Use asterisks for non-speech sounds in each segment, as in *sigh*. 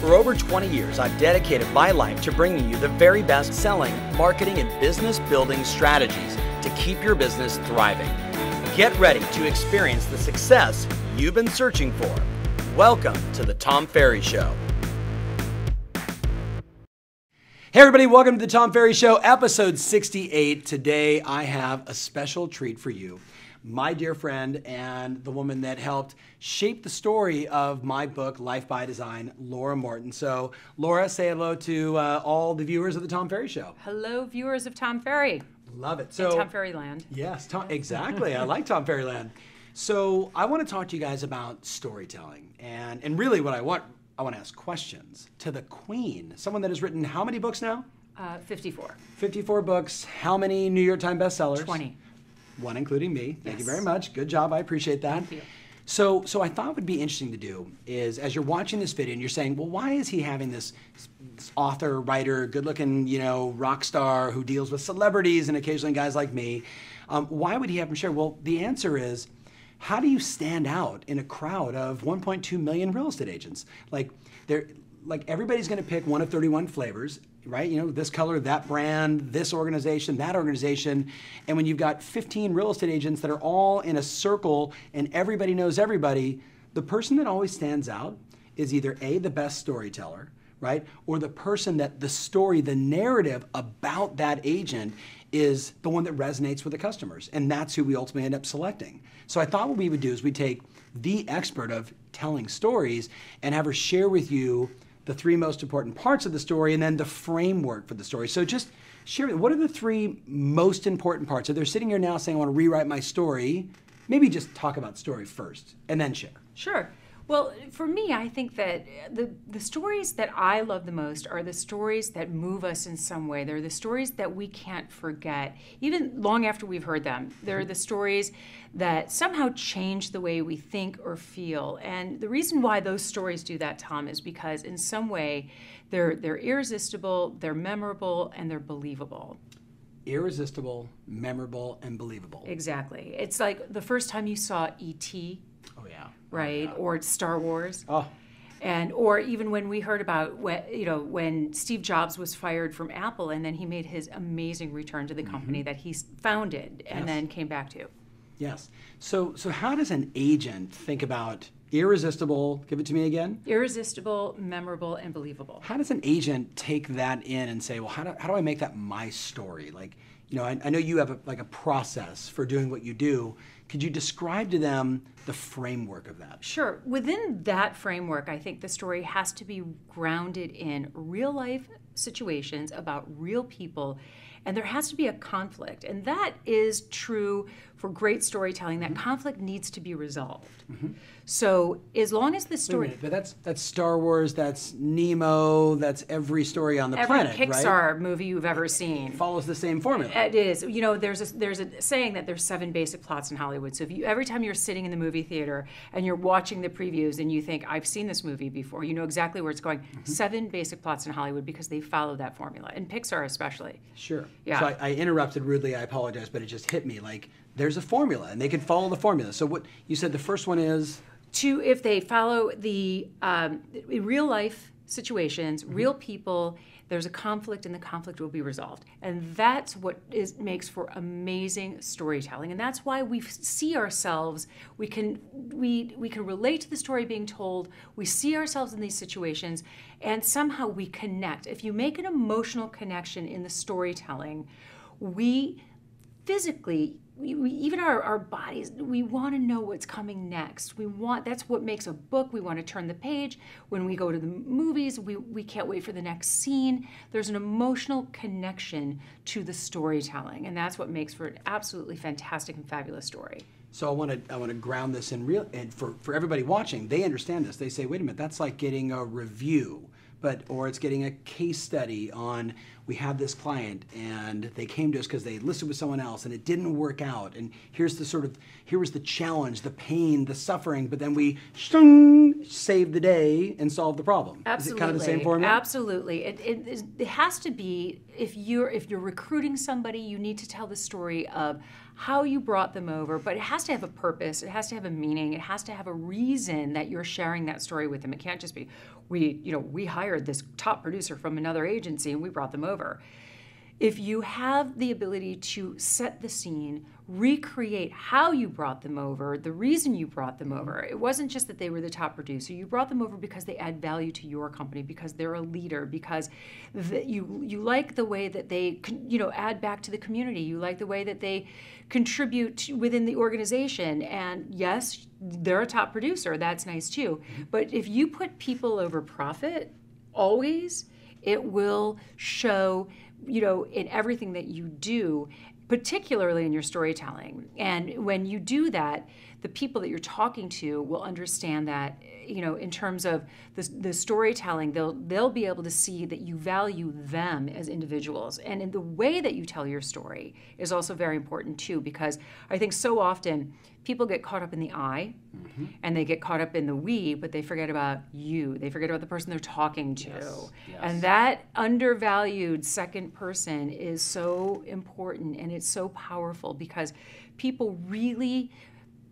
For over 20 years, I've dedicated my life to bringing you the very best selling, marketing, and business building strategies to keep your business thriving. Get ready to experience the success you've been searching for. Welcome to The Tom Ferry Show. Hey, everybody, welcome to The Tom Ferry Show, episode 68. Today, I have a special treat for you my dear friend and the woman that helped shape the story of my book, Life by Design, Laura Morton. So, Laura, say hello to uh, all the viewers of the Tom Ferry Show. Hello, viewers of Tom Ferry. Love it. So, Tom Ferry Land. Yes, Tom, *laughs* exactly. I like Tom Ferry Land. So, I want to talk to you guys about storytelling, and and really, what I want I want to ask questions to the Queen, someone that has written how many books now? Uh, 54. 54 books. How many New York Times bestsellers? 20 one including me. Thank yes. you very much. Good job. I appreciate that. Thank you. So, so I thought would be interesting to do is as you're watching this video and you're saying, well, why is he having this, this author, writer, good-looking, you know, rock star who deals with celebrities and occasionally guys like me? Um, why would he have him share? Well, the answer is, how do you stand out in a crowd of 1.2 million real estate agents? Like, there, like everybody's going to pick one of 31 flavors right? You know, this color, that brand, this organization, that organization. And when you've got 15 real estate agents that are all in a circle and everybody knows everybody, the person that always stands out is either A, the best storyteller, right? Or the person that the story, the narrative about that agent is the one that resonates with the customers. And that's who we ultimately end up selecting. So I thought what we would do is we take the expert of telling stories and have her share with you the three most important parts of the story and then the framework for the story. So just share what are the three most important parts? If they're sitting here now saying, I want to rewrite my story, maybe just talk about story first and then share. Sure. Well, for me, I think that the, the stories that I love the most are the stories that move us in some way. They're the stories that we can't forget, even long after we've heard them. They're the stories that somehow change the way we think or feel. And the reason why those stories do that, Tom, is because in some way they're, they're irresistible, they're memorable, and they're believable irresistible, memorable, and believable. Exactly. It's like the first time you saw E.T oh, right? Yeah. Or Star Wars. Oh. And or even when we heard about when you know when Steve Jobs was fired from Apple and then he made his amazing return to the mm-hmm. company mm-hmm. that he founded and yes. then came back to. Yes. So so how does an agent think about irresistible, give it to me again? Irresistible, memorable and believable. How does an agent take that in and say, well, how do, how do I make that my story? Like, you know, I, I know you have a, like a process for doing what you do. Could you describe to them the framework of that? Sure. Within that framework, I think the story has to be grounded in real life situations about real people and there has to be a conflict. And that is true for great storytelling. That mm-hmm. conflict needs to be resolved. Mm-hmm. So as long as the story, minute, but that's that's Star Wars, that's Nemo, that's every story on the every planet, Every Pixar right? movie you've ever seen it follows the same formula. It is. You know, there's a there's a saying that there's seven basic plots in Hollywood. So if you every time you're sitting in the movie theater and you're watching the previews and you think I've seen this movie before, you know exactly where it's going. Mm-hmm. Seven basic plots in Hollywood because they follow that formula, and Pixar especially. Sure. Yeah. So I, I interrupted rudely. I apologize, but it just hit me like there's a formula and they can follow the formula. So what you said the first one is to if they follow the um, real life situations, mm-hmm. real people, there's a conflict and the conflict will be resolved. And that's what is makes for amazing storytelling. And that's why we see ourselves, we can we we can relate to the story being told, we see ourselves in these situations and somehow we connect. If you make an emotional connection in the storytelling, we physically we, we, even our, our bodies we want to know what's coming next. We want that's what makes a book. We want to turn the page. When we go to the movies we, we can't wait for the next scene. There's an emotional connection to the storytelling and that's what makes for an absolutely fantastic and fabulous story. So I want to I want to ground this in real and for, for everybody watching, they understand this. They say, wait a minute, that's like getting a review but or it's getting a case study on we have this client and they came to us because they listed with someone else and it didn't work out. And here's the sort of here was the challenge the pain the suffering but then we shung, save the day and solve the problem. Absolutely is it kind of the same formula? Absolutely. It, it, it has to be if you're if you're recruiting somebody you need to tell the story of how you brought them over, but it has to have a purpose, it has to have a meaning, it has to have a reason that you're sharing that story with them. It can't just be, we, you know, we hired this top producer from another agency and we brought them over if you have the ability to set the scene, recreate how you brought them over, the reason you brought them over, mm-hmm. it wasn't just that they were the top producer. You brought them over because they add value to your company, because they're a leader, because the, you you like the way that they you know add back to the community. You like the way that they contribute within the organization. And yes, they're a top producer. That's nice too. Mm-hmm. But if you put people over profit, always, it will show you know, in everything that you do, particularly in your storytelling. And when you do that, the people that you're talking to will understand that you know in terms of the, the storytelling they'll they'll be able to see that you value them as individuals and in the way that you tell your story is also very important too because i think so often people get caught up in the I mm-hmm. and they get caught up in the we, but they forget about you. They forget about the person they're talking to. Yes, yes. And that undervalued second person is so important and it's so powerful because people really,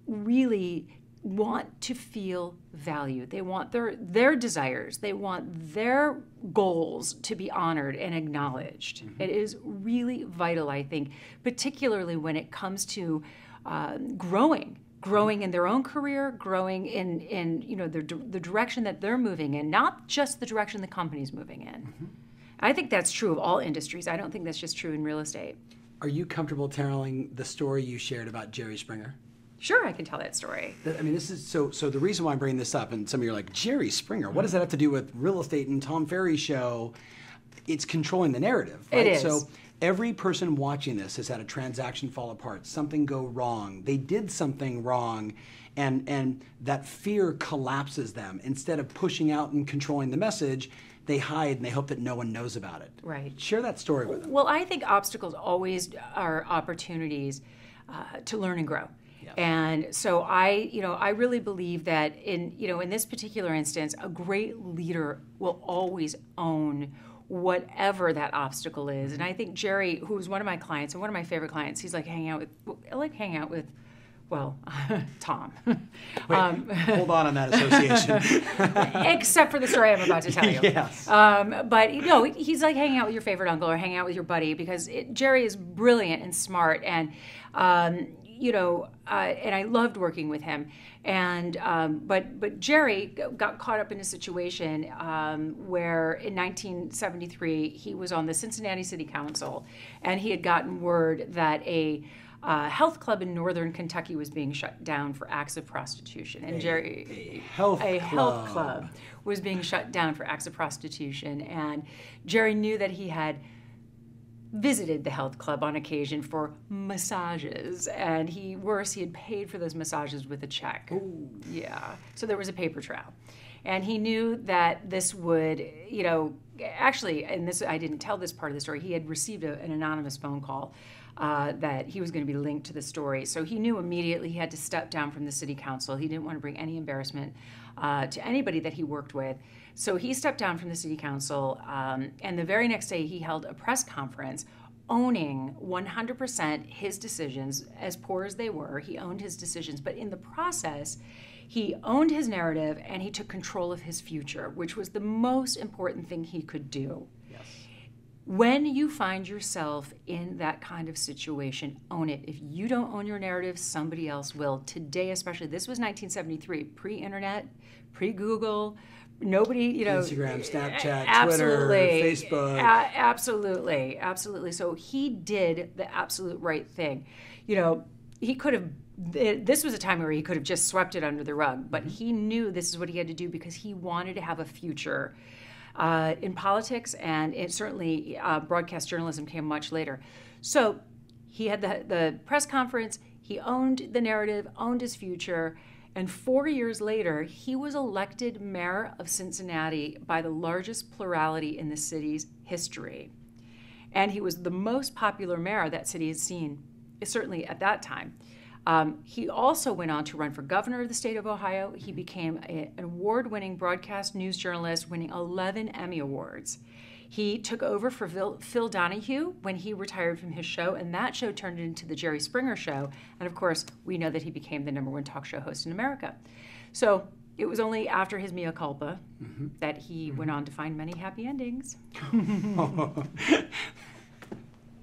really want to feel valued. They want their their desires, they want their goals to be honored and acknowledged. Mm-hmm. It is really vital, I think, particularly when it comes to uh, growing growing in their own career growing in in you know the, the direction that they're moving in not just the direction the company's moving in mm-hmm. i think that's true of all industries i don't think that's just true in real estate are you comfortable telling the story you shared about jerry springer Sure, I can tell that story. I mean, this is so. So the reason why I'm bringing this up, and some of you are like Jerry Springer. What does that have to do with real estate and Tom Ferry show? It's controlling the narrative. Right? It is. So Every person watching this has had a transaction fall apart, something go wrong. They did something wrong, and, and that fear collapses them. Instead of pushing out and controlling the message, they hide and they hope that no one knows about it. Right. Share that story with them. Well, I think obstacles always are opportunities uh, to learn and grow. And so I, you know, I really believe that in, you know, in this particular instance, a great leader will always own whatever that obstacle is. And I think Jerry, who's one of my clients and one of my favorite clients, he's like hanging out with, I like hanging out with, well, *laughs* Tom. Wait, um, hold on on that association. *laughs* except for the story I'm about to tell you. Yes. Um, but you know, he's like hanging out with your favorite uncle or hanging out with your buddy because it, Jerry is brilliant and smart and. Um, you know, uh, and I loved working with him. And um, but but Jerry got caught up in a situation um, where in 1973 he was on the Cincinnati City Council, and he had gotten word that a uh, health club in northern Kentucky was being shut down for acts of prostitution, and a, Jerry, a health a club. health club was being shut down for acts of prostitution, and Jerry knew that he had visited the health club on occasion for massages and he worse he had paid for those massages with a check. Ooh. yeah so there was a paper trail. And he knew that this would you know actually and this i didn't tell this part of the story he had received a, an anonymous phone call uh, that he was going to be linked to the story. So he knew immediately he had to step down from the city council. He didn't want to bring any embarrassment uh, to anybody that he worked with so he stepped down from the city council, um, and the very next day he held a press conference owning 100% his decisions, as poor as they were. He owned his decisions, but in the process, he owned his narrative and he took control of his future, which was the most important thing he could do. Yes. When you find yourself in that kind of situation, own it. If you don't own your narrative, somebody else will. Today, especially, this was 1973, pre internet, pre Google nobody you know instagram snapchat twitter facebook. A- absolutely absolutely. So he did the absolute right thing. You know he could have this was a time where he could have just swept it under the rug but mm-hmm. he knew this is what he had to do because he wanted to have a future uh, in politics and it certainly uh, broadcast journalism came much later. So he had the, the press conference he owned the narrative owned his future and four years later, he was elected mayor of Cincinnati by the largest plurality in the city's history. And he was the most popular mayor that city has seen, certainly at that time. Um, he also went on to run for governor of the state of Ohio. He became a, an award winning broadcast news journalist, winning 11 Emmy Awards. He took over for Phil, Donahue when he retired from his show, and that show turned into the Jerry Springer Show. And of course, we know that he became the number one talk show host in America. So it was only after his mea culpa mm-hmm. that he mm-hmm. went on to find many happy endings. *laughs* *laughs*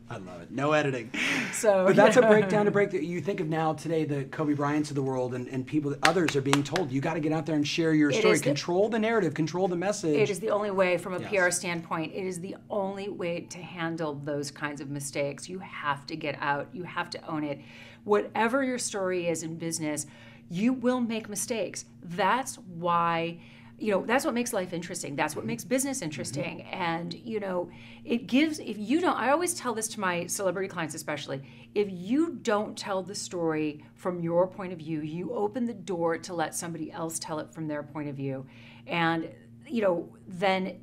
I love it. No editing. So, but that's yeah. a breakdown to break that you think of now today, the Kobe Bryants of the world and, and people that others are being told, you got to get out there and share your it story. Control the, the, narrative, control the message. It is the only way from a yes. PR standpoint, it is the only way to handle those kinds of mistakes. You have to get out, you have to own it. Whatever your story is in business, you will make mistakes. That's why you know that's what makes life interesting. That's what makes business interesting. Mm-hmm. and you know it gives if you don't i always tell this to my celebrity clients especially if you don't tell the story from your point of view you open the door to let somebody else tell it from their point of view. And you know then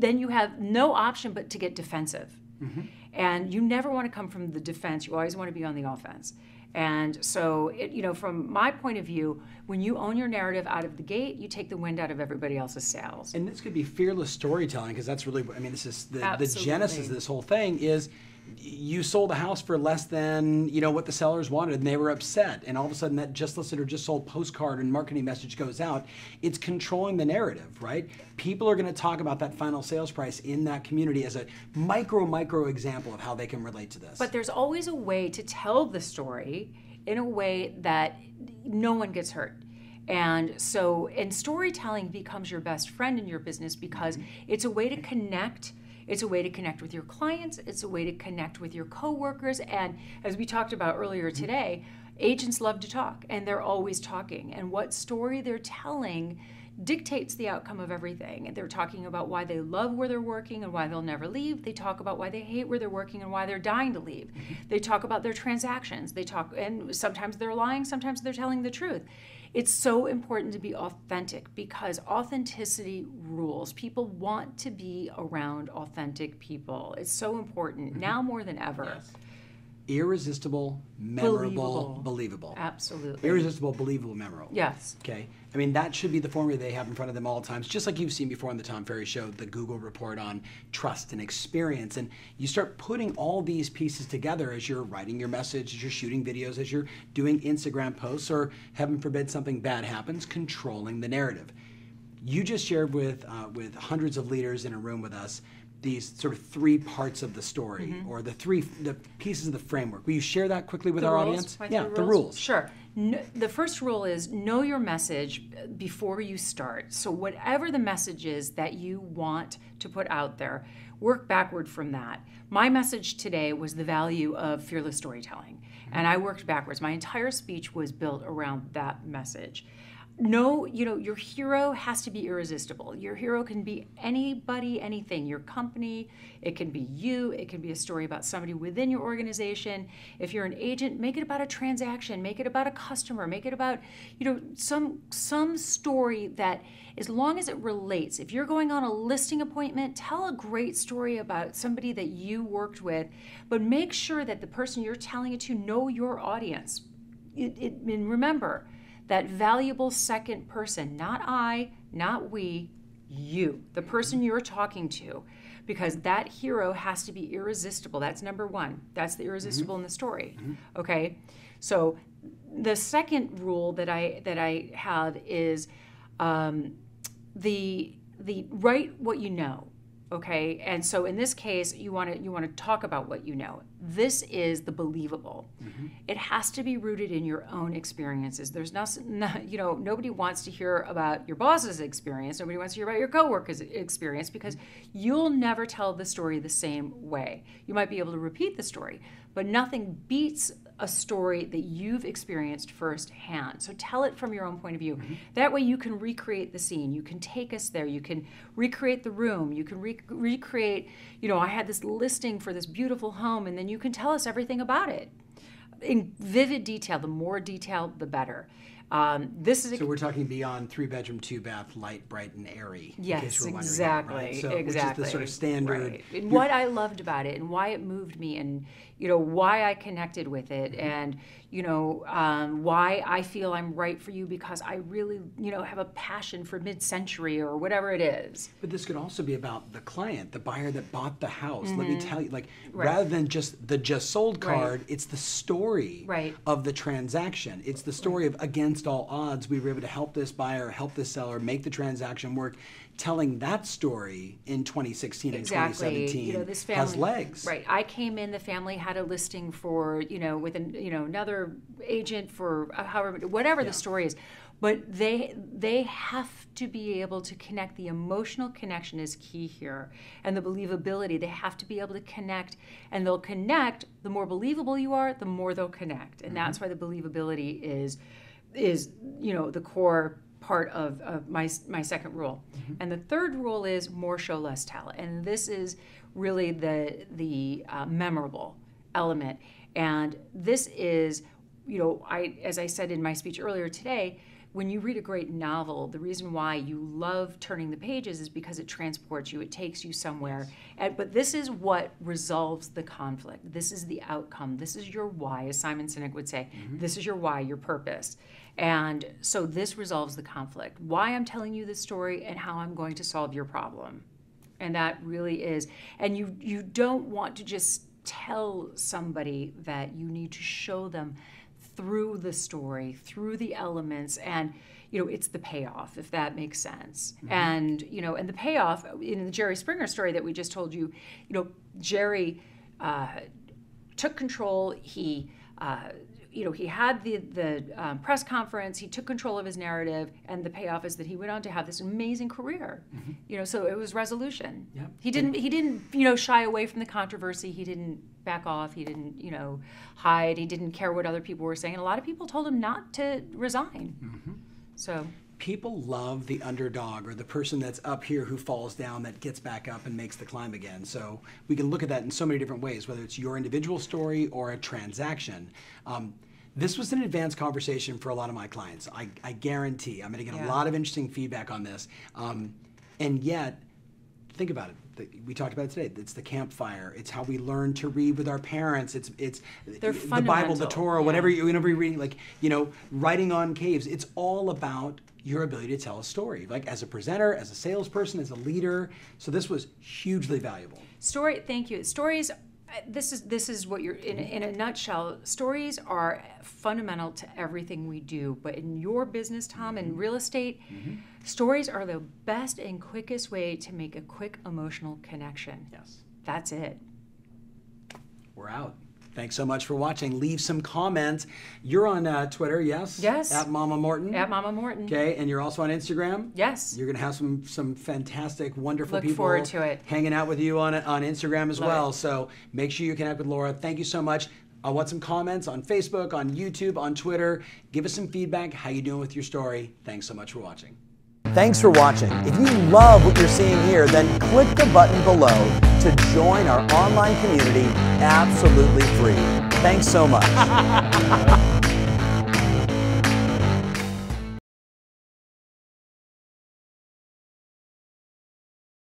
then you have no option but to get defensive. Mm-hmm. and you never want to come from the defense. You always want to be on the offense and so, it, you know, from my point of view, when you own your narrative out of the gate, you take the wind out of everybody else's sails. And this could be fearless storytelling because that's really, I mean, this is the, the genesis of this whole thing is you sold a house for less than you know what the sellers wanted and they were upset. And all of a sudden that just listed or just sold postcard and marketing message goes out. It's controlling the narrative right? People are going to talk about that final sales price in that community as a micro micro example of how they can relate to this. But there's always a way to tell the story in a way that no one gets hurt. And so and storytelling becomes your best friend in your business because mm-hmm. it's a way to connect it's a way to connect with your clients, it's a way to connect with your coworkers. And as we talked about earlier mm-hmm. today, agents love to talk and they're always talking. And what story they're telling dictates the outcome of everything. They're talking about why they love where they're working and why they'll never leave. They talk about why they hate where they're working and why they're dying to leave. Mm-hmm. They talk about their transactions. They talk and sometimes they're lying, sometimes they're telling the truth. It's so important to be authentic because authenticity rules. People want to be around authentic people. It's so important mm-hmm. now more than ever. Yes irresistible, memorable, believable. believable. Absolutely. Irresistible, believable, memorable. Yes. Okay. I mean, that should be the formula they have in front of them all the times, just like you've seen before on the Tom Ferry Show, the Google report on trust and experience. And you start putting all these pieces together as you're writing your message, as you're shooting videos, as you're doing Instagram posts, or heaven forbid something bad happens, controlling the narrative. You just shared with uh, with hundreds of leaders in a room with us these sort of three parts of the story mm-hmm. or the three the pieces of the framework. Will you share that quickly with the our rules? audience? Yeah, rules? the rules. Sure. No, the first rule is know your message before you start. So whatever the message is that you want to put out there, work backward from that. My message today was the value of fearless storytelling, and I worked backwards. My entire speech was built around that message no, you know, your hero has to be irresistible. Your hero can be anybody, anything, your company, it can be you, it can be a story about somebody within your organization. If you're an agent, make it about a transaction, make it about a customer, make it about, you know, some some story that as long as it relates. If you're going on a listing appointment, tell a great story about somebody that you worked with, but make sure that the person you're telling it to know your audience. It, it, and remember, that valuable second person, not I, not we, you, the person you're talking to, because that hero has to be irresistible. That's number one. That's the irresistible mm-hmm. in the story. Mm-hmm. Okay, so the second rule that I that I have is um, the the write what you know okay? And so in this case you want to you want to talk about what you know. This is the believable. Mm-hmm. it has to be rooted in your own experiences. There's not, *laughs* not, you know nobody wants to hear about your boss's experience. Nobody wants to hear about your coworker's experience because you'll never tell the story the same way. You might be able to repeat the story but nothing beats a story that you've experienced firsthand. So tell it from your own point of view. Mm-hmm. That way you can recreate the scene. You can take us there. You can recreate the room. You can re- recreate, you know, I had this listing for this beautiful home, and then you can tell us everything about it in vivid detail. The more detail, the better. Um, this is a, so we're talking beyond three bedroom, two bath, light, bright, and airy. Yes, exactly, that, right? so, exactly. Which is the sort of standard. Right. And what I loved about it, and why it moved me, and you know why I connected with it, mm-hmm. and you know, um, why I feel I'm right for you because I really, you know, have a passion for mid-century or whatever it is. But this could also be about the client, the buyer that bought the house. Let me tell you, like, Mm-hmm. Right. rather than just the just sold Right. card, it's the story Right. of the transaction. It's the story of against all odds, we were able to help this buyer, help this seller, make the transaction work. Telling that story in 2016 and exactly 2017 you know this family has legs. right i came in the family had a listing for you know with an you know another agent for uh, however whatever Yeah. the story is but they they have to be able to connect the emotional connection is key here and the believability they have to be able to connect and they'll connect the more believable you are the more they'll connect and that's why the believability is is you know the core part of, of my my second rule. And the third rule is more show less tell and this is really the the uh, memorable element. And this is you know i as i said in my speech earlier today when you read a great novel the reason why you love turning the pages is because it transports you it takes you somewhere. And, but this is what resolves the conflict. This is the outcome. This is your why as simon sinek would say. Mm-hmm. This is your why your purpose. And so this resolves the conflict. Why i'm telling you this story and how i'm going to solve your problem. And that really is and you you don't want to just tell somebody that you need to show them through the story through the elements and you know it's the payoff if that makes sense. And you know and the payoff in the jerry springer story that we just told you you know jerry uh, took control he uh, you know he had the the um, press conference he took control of his narrative and the payoff is that he went on to have this amazing career. You know so it was resolution. Yep. he didn't he didn't you know shy away from the controversy. He didn't back off. He didn't you know hide. He didn't care what other people were saying. And a lot of people told him not to resign. So. People love the underdog or the person that's up here who falls down that gets back up and makes the climb again. So we can look at that in so many different ways, whether it's your individual story or a transaction. Um, this was an advanced conversation for a lot of my clients. I, I guarantee I'm going to get a lot of interesting feedback on this. Um, and yet, think about it. The- We talked about it today. It's the campfire. It's how we learn to read with our parents. It's it's They're the Bible, the Torah, yeah. whatever you whenever you're reading, like you know, writing on caves. It's all about your ability to tell a story, like as a presenter, as a salesperson, as a leader. So this was hugely valuable. Story. Thank you. Stories. This is this is what you're in, in a nutshell. Stories are fundamental to everything we do. But in your business, Tom, in mm-hmm. real estate, mm-hmm. stories are the best and quickest way to make a quick emotional connection. Yes. That's it. We're out. Thanks so much for watching. Leave some comments. You're on uh, Twitter, yes? Yes. At Mama Morton. At Mama Morton. Okay, and you're also on Instagram. Yes. You're gonna have some some fantastic, wonderful Look people forward to it. hanging out with you on it on Instagram as Love well. it. So make sure you connect with Laura. Thank you so much. I want some comments on Facebook, on YouTube, on Twitter. Give us some feedback. How you doing with your story? Thanks so much for watching. Thanks for watching. If you love what you're seeing here, then click the button below to join our online community absolutely free. Thanks so much. *laughs*